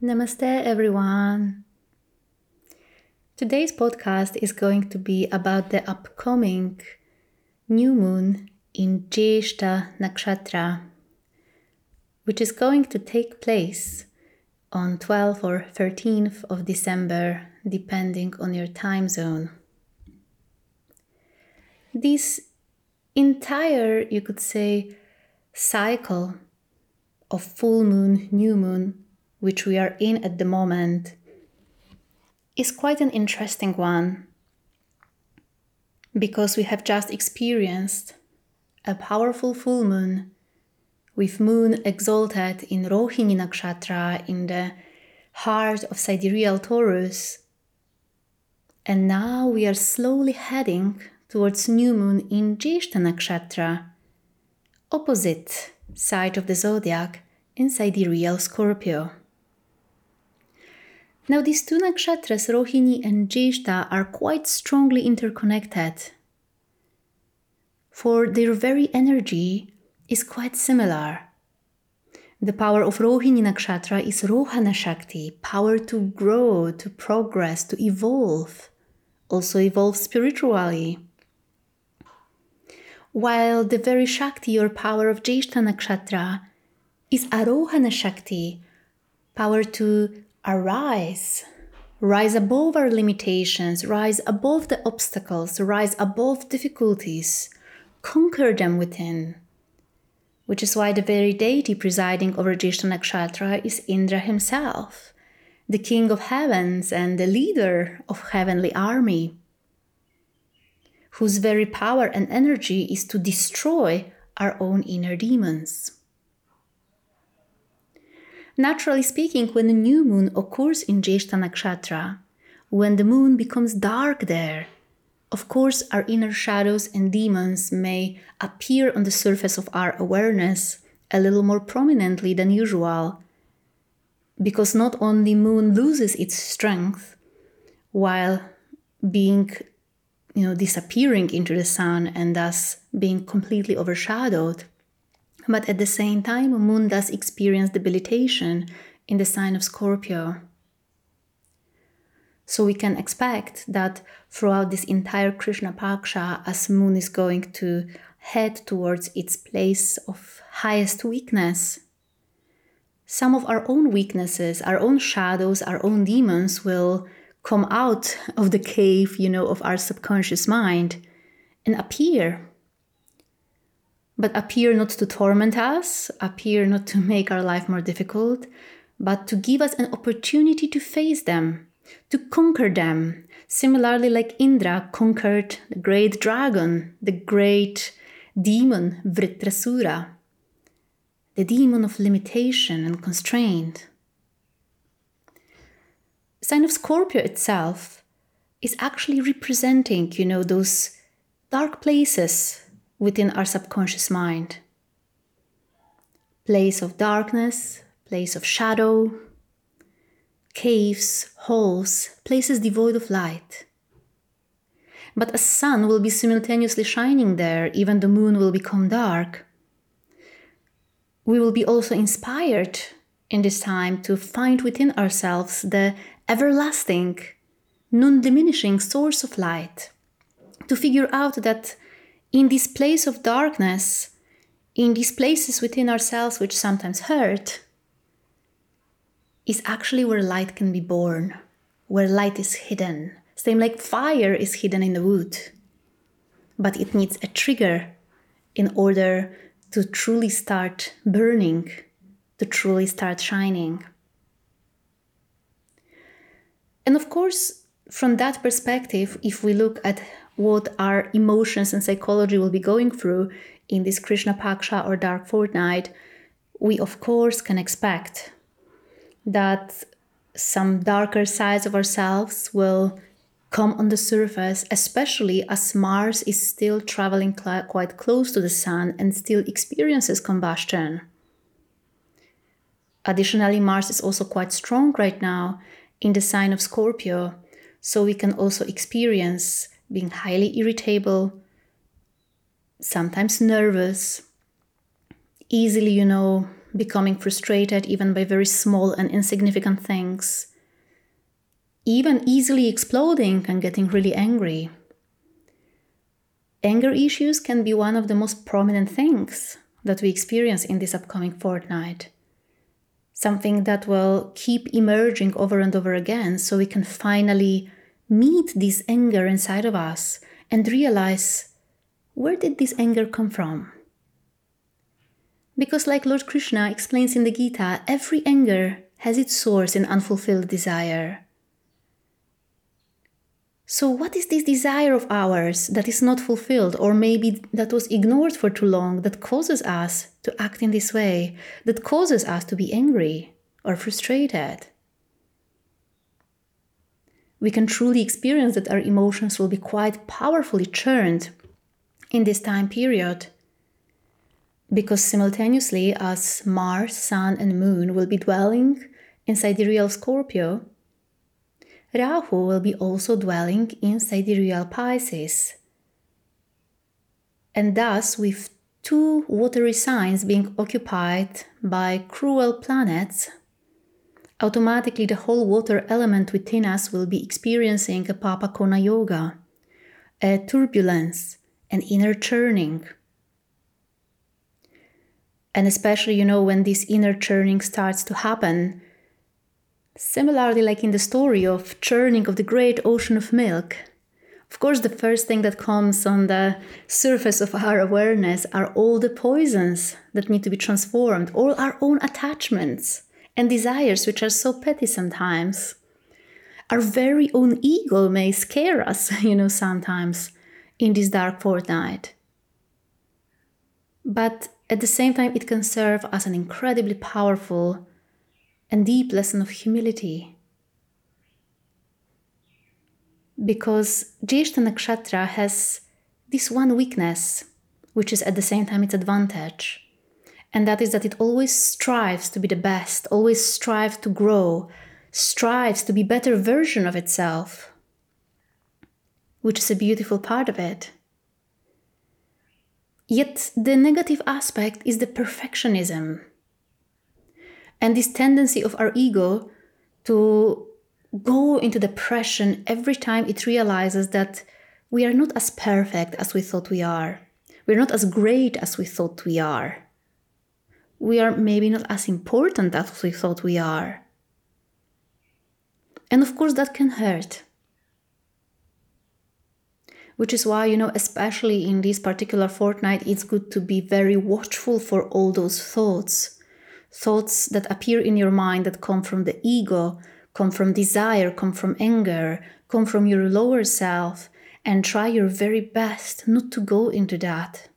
Namaste, everyone. Today's podcast is going to be about the upcoming new moon in Jyeshta Nakshatra, which is going to take place on 12th or 13th of December, depending on your time zone. This entire, you could say, cycle of full moon, new moon, which we are in at the moment, is quite an interesting one because we have just experienced a powerful full moon with moon exalted in Rohini Nakshatra in the heart of sidereal Taurus. And now we are slowly heading towards new moon in Jyeshta Nakshatra, opposite side of the zodiac in sidereal Scorpio. Now, these two nakshatras, Rohini and Jyeshta, are quite strongly interconnected, for their very energy is quite similar. The power of Rohini nakshatra is Rohana Shakti, power to grow, to progress, to evolve, also evolve spiritually. While the very Shakti or power of Jyeshta nakshatra is Arohana Shakti, power to arise, rise above our limitations, rise above the obstacles, rise above difficulties, conquer them within. Which is why the very deity presiding over Jyeshta Nakshatra is Indra himself, the king of heavens and the leader of heavenly army, whose very power and energy is to destroy our own inner demons. Naturally speaking, when a new moon occurs in Jyeshta Nakshatra, when the moon becomes dark there, of course, our inner shadows and demons may appear on the surface of our awareness a little more prominently than usual, because not only the moon loses its strength while being you know disappearing into the sun and thus being completely overshadowed but at the same time, Moon does experience debilitation in the sign of Scorpio. So we can expect that throughout this entire Krishna Paksha, as Moon is going to head towards its place of highest weakness, some of our own weaknesses, our own shadows, our own demons will come out of the cave, you know, of our subconscious mind and appear but appear not to torment us, appear not to make our life more difficult, but to give us an opportunity to face them, to conquer them. Similarly, like Indra conquered the great dragon, the great demon Vritrasura, the demon of limitation and constraint. Sign of Scorpio itself is actually representing, you know, those dark places within our subconscious mind. Place of darkness, place of shadow, caves, holes, places devoid of light. But a sun will be simultaneously shining there, even the moon will become dark. We will be also inspired in this time to find within ourselves the everlasting, non diminishing source of light, to figure out that in this place of darkness, in these places within ourselves which sometimes hurt, is actually where light can be born, where light is hidden. Same like fire is hidden in the wood, but it needs a trigger in order to truly start burning, to truly start shining. And of course, from that perspective, if we look at what our emotions and psychology will be going through in this Krishna Paksha or Dark Fortnight, we of course can expect that some darker sides of ourselves will come on the surface, especially as Mars is still traveling cl- quite close to the Sun and still experiences combustion. Additionally, Mars is also quite strong right now in the sign of Scorpio, so we can also experience being highly irritable, sometimes nervous, easily, you know, becoming frustrated even by very small and insignificant things, even easily exploding and getting really angry. Anger issues can be one of the most prominent things that we experience in this upcoming fortnight. Something that will keep emerging over and over again so we can finally meet this anger inside of us and realize where did this anger come from? Because, like Lord Krishna explains in the Gita, every anger has its source in unfulfilled desire. So, what is this desire of ours that is not fulfilled, or maybe that was ignored for too long, that causes us to act in this way, that causes us to be angry or frustrated? We can truly experience that our emotions will be quite powerfully churned in this time period. Because simultaneously, as Mars, Sun, and Moon will be dwelling inside sidereal Scorpio, Rahu will be also dwelling in sidereal Pisces. And thus, with two watery signs being occupied by cruel planets, automatically the whole water element within us will be experiencing a Papa Kona Yoga, a turbulence, an inner churning. And especially, you know, when this inner churning starts to happen, Similarly, like in the story of churning of the great ocean of milk, of course, the first thing that comes on the surface of our awareness are all the poisons that need to be transformed, all our own attachments and desires, which are so petty sometimes. Our very own ego may scare us, you know, sometimes in this dark fortnight. But at the same time, it can serve as an incredibly powerful and deep lesson of humility. Because Jyeshta Nakshatra has this one weakness, which is at the same time its advantage, and that is that it always strives to be the best, always strives to grow, strives to be better version of itself, which is a beautiful part of it. Yet the negative aspect is the perfectionism and this tendency of our ego to go into depression every time it realizes that we are not as perfect as we thought we are. We're not as great as we thought we are. We are maybe not as important as we thought we are. And of course, that can hurt. Which is why, you know, especially in this particular fortnight, it's good to be very watchful for all those thoughts thoughts that appear in your mind that come from the ego, come from desire, come from anger, come from your lower self, and try your very best not to go into that.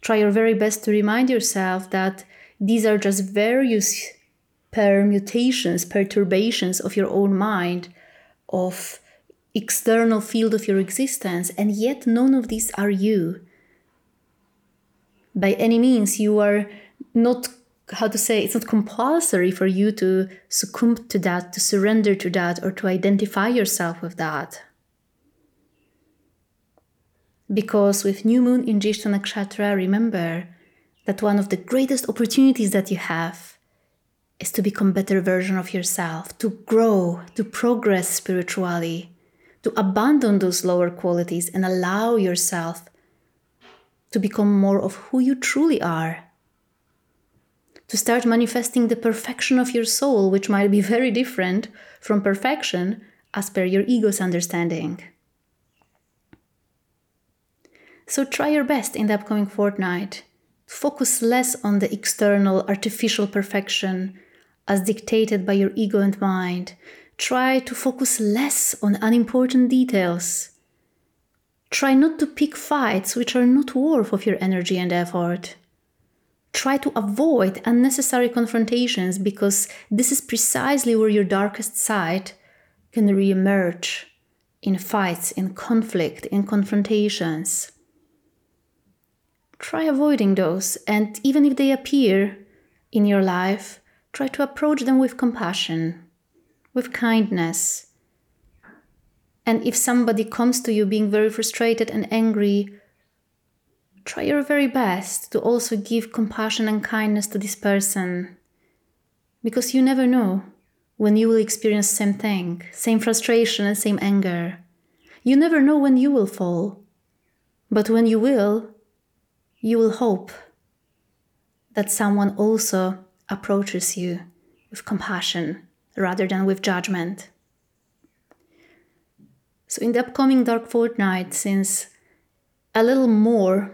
Try your very best to remind yourself that these are just various permutations, perturbations of your own mind, of external field of your existence, and yet none of these are you. By any means, you are not how to say it's not compulsory for you to succumb to that to surrender to that or to identify yourself with that because with new moon in Jyeshta Nakshatra, remember that one of the greatest opportunities that you have is to become better version of yourself, to grow, to progress spiritually, to abandon those lower qualities and allow yourself to become more of who you truly are to start manifesting the perfection of your soul, which might be very different from perfection as per your ego's understanding. So try your best in the upcoming fortnight focus less on the external artificial perfection as dictated by your ego and mind. Try to focus less on unimportant details. Try not to pick fights which are not worth of your energy and effort try to avoid unnecessary confrontations because this is precisely where your darkest side can reemerge in fights, in conflict, in confrontations. Try avoiding those, and even if they appear in your life, try to approach them with compassion, with kindness. And if somebody comes to you being very frustrated and angry, try your very best to also give compassion and kindness to this person. Because you never know when you will experience same thing, same frustration and same anger. You never know when you will fall. But when you will, you will hope that someone also approaches you with compassion rather than with judgment. So, in the upcoming dark fortnight, since a little more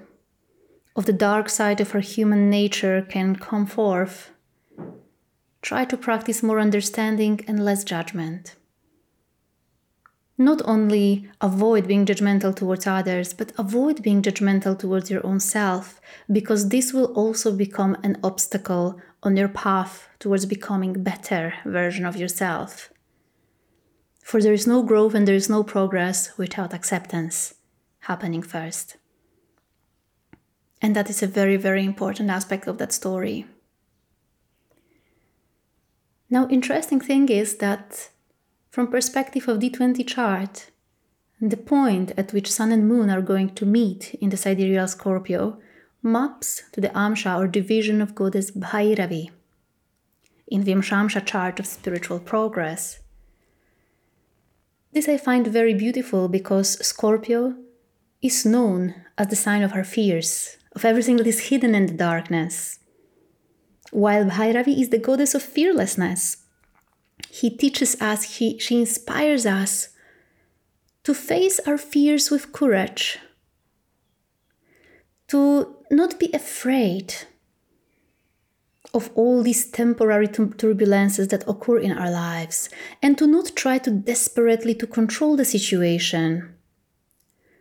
of the dark side of our human nature can come forth, try to practice more understanding and less judgment. Not only avoid being judgmental towards others, but avoid being judgmental towards your own self, because this will also become an obstacle on your path towards becoming a better version of yourself. For there is no growth and there is no progress without acceptance happening first. And that is a very, very important aspect of that story. Now, interesting thing is that from perspective of D20 chart, the point at which Sun and Moon are going to meet in the sidereal Scorpio maps to the Amsha or division of goddess Bhairavi in the Vimshamsha chart of spiritual progress. This I find very beautiful because Scorpio is known as the sign of our fears, of everything that is hidden in the darkness while Bhairavi is the goddess of fearlessness. He teaches us, he, she inspires us to face our fears with courage, to not be afraid of all these temporary turbulences that occur in our lives and to not try to desperately to control the situation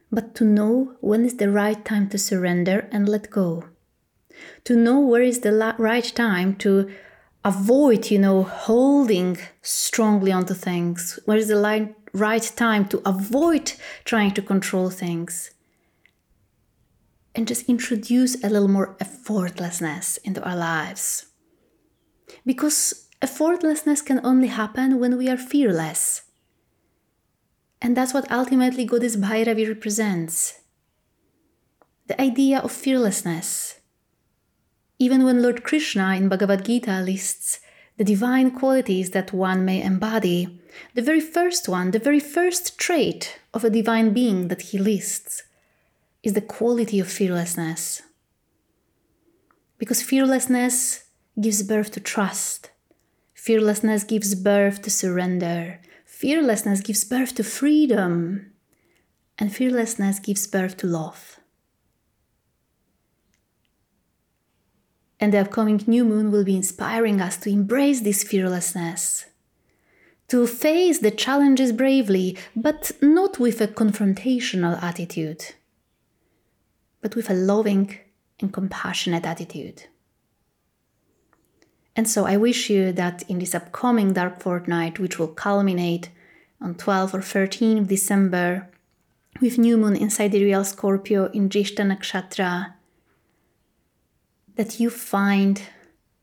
but to know when is the right time to surrender and let go to know where is the right time to avoid, you know, holding strongly onto things, where is the right time to avoid trying to control things. And just introduce a little more effortlessness into our lives. Because effortlessness can only happen when we are fearless. And that's what ultimately Goddess Bhairavi represents the idea of fearlessness, even when Lord Krishna in Bhagavad Gita lists the divine qualities that one may embody, the very first one, the very first trait of a divine being that he lists is the quality of fearlessness. Because fearlessness gives birth to trust, fearlessness gives birth to surrender, fearlessness gives birth to freedom, and fearlessness gives birth to love. And the upcoming new moon will be inspiring us to embrace this fearlessness, to face the challenges bravely, but not with a confrontational attitude, but with a loving and compassionate attitude. And so I wish you that in this upcoming dark fortnight, which will culminate on 12 or 13 of December, with new moon inside the sidereal Scorpio in Jyeshta Nakshatra, that you find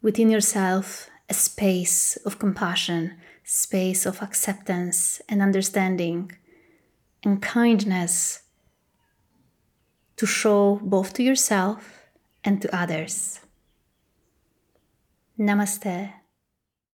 within yourself a space of compassion, space of acceptance and understanding and kindness to show both to yourself and to others. Namaste.